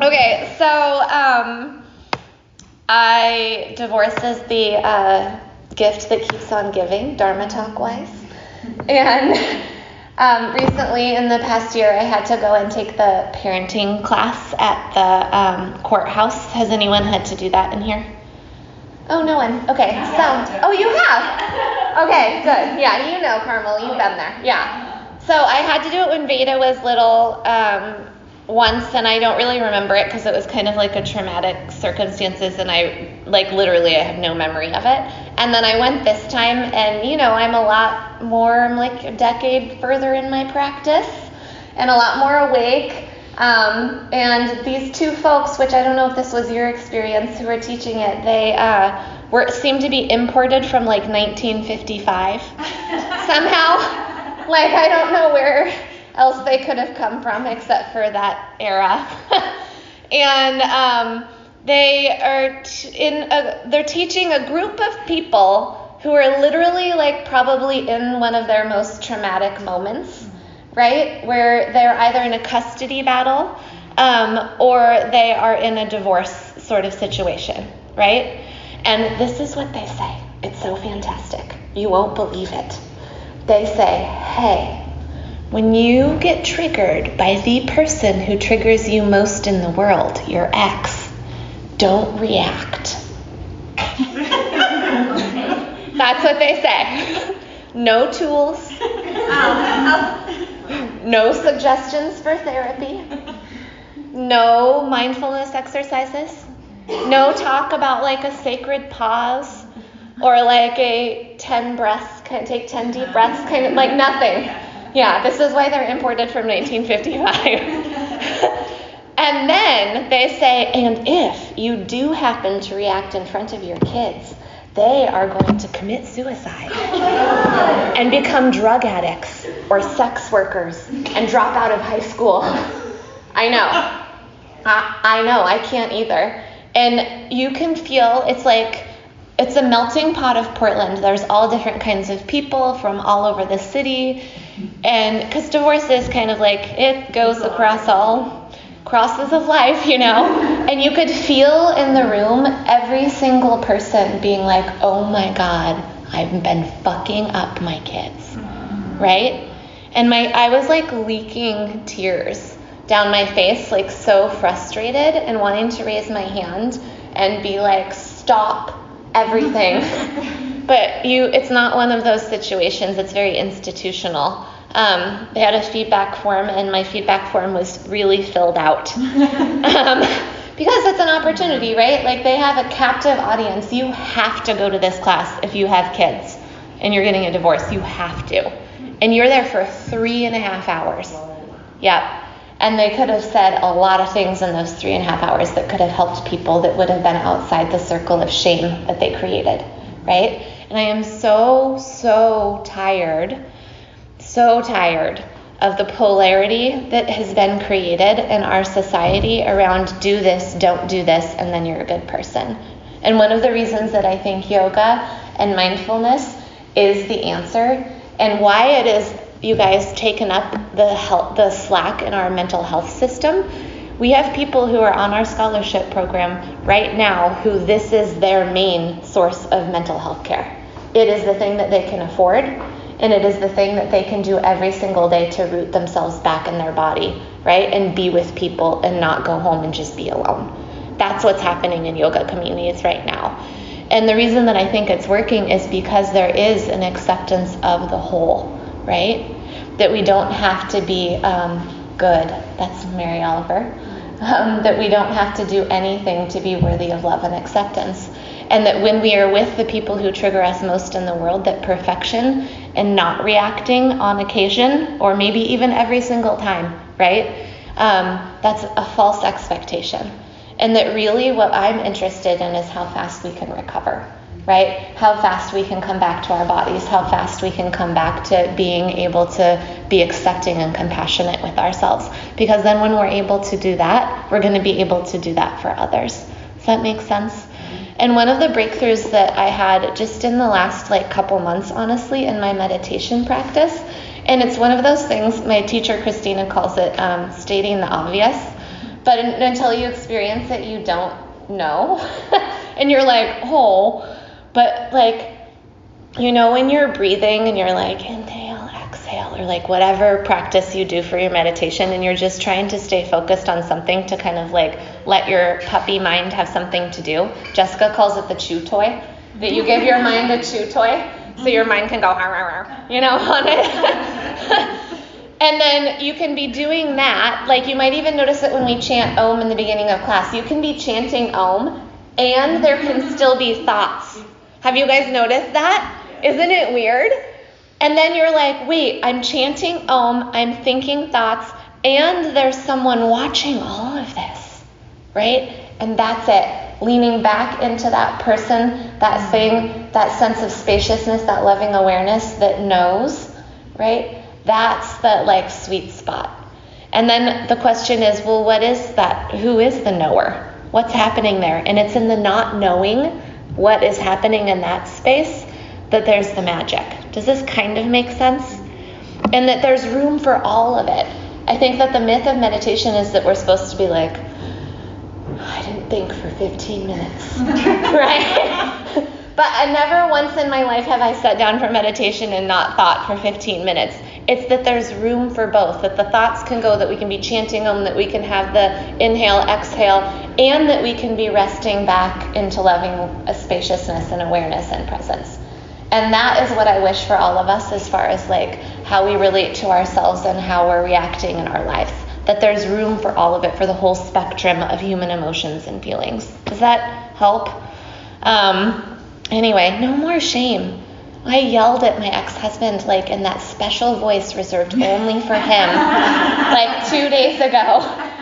Okay, so um, I divorce is the uh, gift that keeps on giving, Dharma talk wise. And um, recently, in the past year, I had to go and take the parenting class at the um, courthouse. Has anyone had to do that in here? Oh, no one. Okay, so, oh, you have? Okay, good. Yeah, you know, Carmel, you've been there. Yeah. So I had to do it when Veda was little um, once, and I don't really remember it because it was kind of like a traumatic circumstances, and I, like, literally, I have no memory of it. And then I went this time, and, you know, I'm a lot more, I'm like a decade further in my practice, and a lot more awake. Um, and these two folks, which I don't know if this was your experience, who were teaching it, they uh, were seemed to be imported from like 1955 somehow. Like I don't know where else they could have come from except for that era. and um, they are t- in a, they're teaching a group of people who are literally like probably in one of their most traumatic moments right? Where they're either in a custody battle um, or they are in a divorce sort of situation, right? And this is what they say. It's so fantastic. You won't believe it. They say, hey, when you get triggered by the person who triggers you most in the world, your ex, don't react. That's what they say. No tools. No suggestions for therapy. No mindfulness exercises. No talk about like a sacred pause or like a 10 breaths, take 10 deep breaths, kind of like nothing. Yeah, this is why they're imported from 1955. and then they say, and if you do happen to react in front of your kids, they are going to commit suicide and become drug addicts or sex workers and drop out of high school. I know. I, I know. I can't either. And you can feel it's like it's a melting pot of Portland. There's all different kinds of people from all over the city. And because divorce is kind of like it goes across all crosses of life, you know? And you could feel in the room every single person being like, oh my God, I've been fucking up my kids, right? And my, I was like leaking tears down my face, like so frustrated and wanting to raise my hand and be like, stop everything. but you, it's not one of those situations, it's very institutional um, they had a feedback form, and my feedback form was really filled out. um, because it's an opportunity, right? Like they have a captive audience. You have to go to this class if you have kids and you're getting a divorce. You have to. And you're there for three and a half hours. Yep. And they could have said a lot of things in those three and a half hours that could have helped people that would have been outside the circle of shame that they created, right? And I am so, so tired so tired of the polarity that has been created in our society around do this, don't do this, and then you're a good person. And one of the reasons that I think yoga and mindfulness is the answer and why it is you guys taken up the health, the slack in our mental health system. We have people who are on our scholarship program right now who this is their main source of mental health care. It is the thing that they can afford and it is the thing that they can do every single day to root themselves back in their body, right? And be with people and not go home and just be alone. That's what's happening in yoga communities right now. And the reason that I think it's working is because there is an acceptance of the whole, right? That we don't have to be um, good. That's Mary Oliver. Um, that we don't have to do anything to be worthy of love and acceptance. And that when we are with the people who trigger us most in the world, that perfection and not reacting on occasion, or maybe even every single time, right? Um, that's a false expectation. And that really what I'm interested in is how fast we can recover, right? How fast we can come back to our bodies, how fast we can come back to being able to be accepting and compassionate with ourselves. Because then when we're able to do that, we're going to be able to do that for others. Does that make sense? And one of the breakthroughs that I had just in the last like couple months, honestly, in my meditation practice, and it's one of those things my teacher Christina calls it um, stating the obvious, But in, until you experience it, you don't know. and you're like, oh, but like, you know, when you're breathing and you're like, inhale, or like whatever practice you do for your meditation, and you're just trying to stay focused on something to kind of like let your puppy mind have something to do. Jessica calls it the chew toy, that you give your mind a chew toy so your mind can go, you know, on it. And then you can be doing that. Like you might even notice that when we chant Om in the beginning of class, you can be chanting Om and there can still be thoughts. Have you guys noticed that? Isn't it weird? And then you're like, wait, I'm chanting Om, I'm thinking thoughts, and there's someone watching all of this, right? And that's it. Leaning back into that person, that mm-hmm. thing, that sense of spaciousness, that loving awareness that knows, right? That's the like sweet spot. And then the question is, well, what is that? Who is the knower? What's happening there? And it's in the not knowing what is happening in that space that there's the magic. Does this kind of make sense? And that there's room for all of it. I think that the myth of meditation is that we're supposed to be like, I didn't think for 15 minutes, right? but I never once in my life have I sat down for meditation and not thought for 15 minutes. It's that there's room for both, that the thoughts can go, that we can be chanting them, that we can have the inhale, exhale, and that we can be resting back into loving a spaciousness and awareness and presence. And that is what I wish for all of us as far as like how we relate to ourselves and how we're reacting in our lives. That there's room for all of it, for the whole spectrum of human emotions and feelings. Does that help? Um, anyway, no more shame. I yelled at my ex husband, like in that special voice reserved only for him, like two days ago.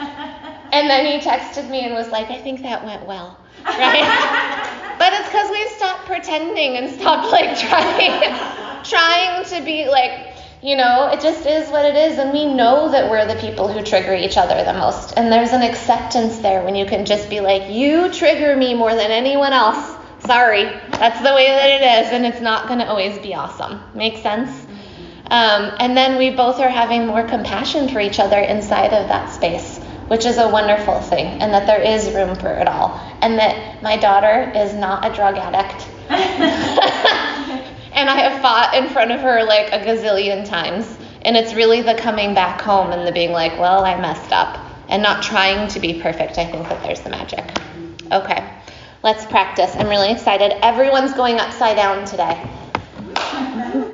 And then he texted me and was like, I think that went well. Right? but it's because we've stopped pretending and stopped like trying, trying to be like, you know, it just is what it is. And we know that we're the people who trigger each other the most. And there's an acceptance there when you can just be like, you trigger me more than anyone else. Sorry, that's the way that it is, and it's not going to always be awesome. Make sense? Um, and then we both are having more compassion for each other inside of that space, which is a wonderful thing, and that there is room for it all. And that my daughter is not a drug addict. and I have fought in front of her like a gazillion times. And it's really the coming back home and the being like, well, I messed up, and not trying to be perfect. I think that there's the magic. Okay. Let's practice. I'm really excited. Everyone's going upside down today.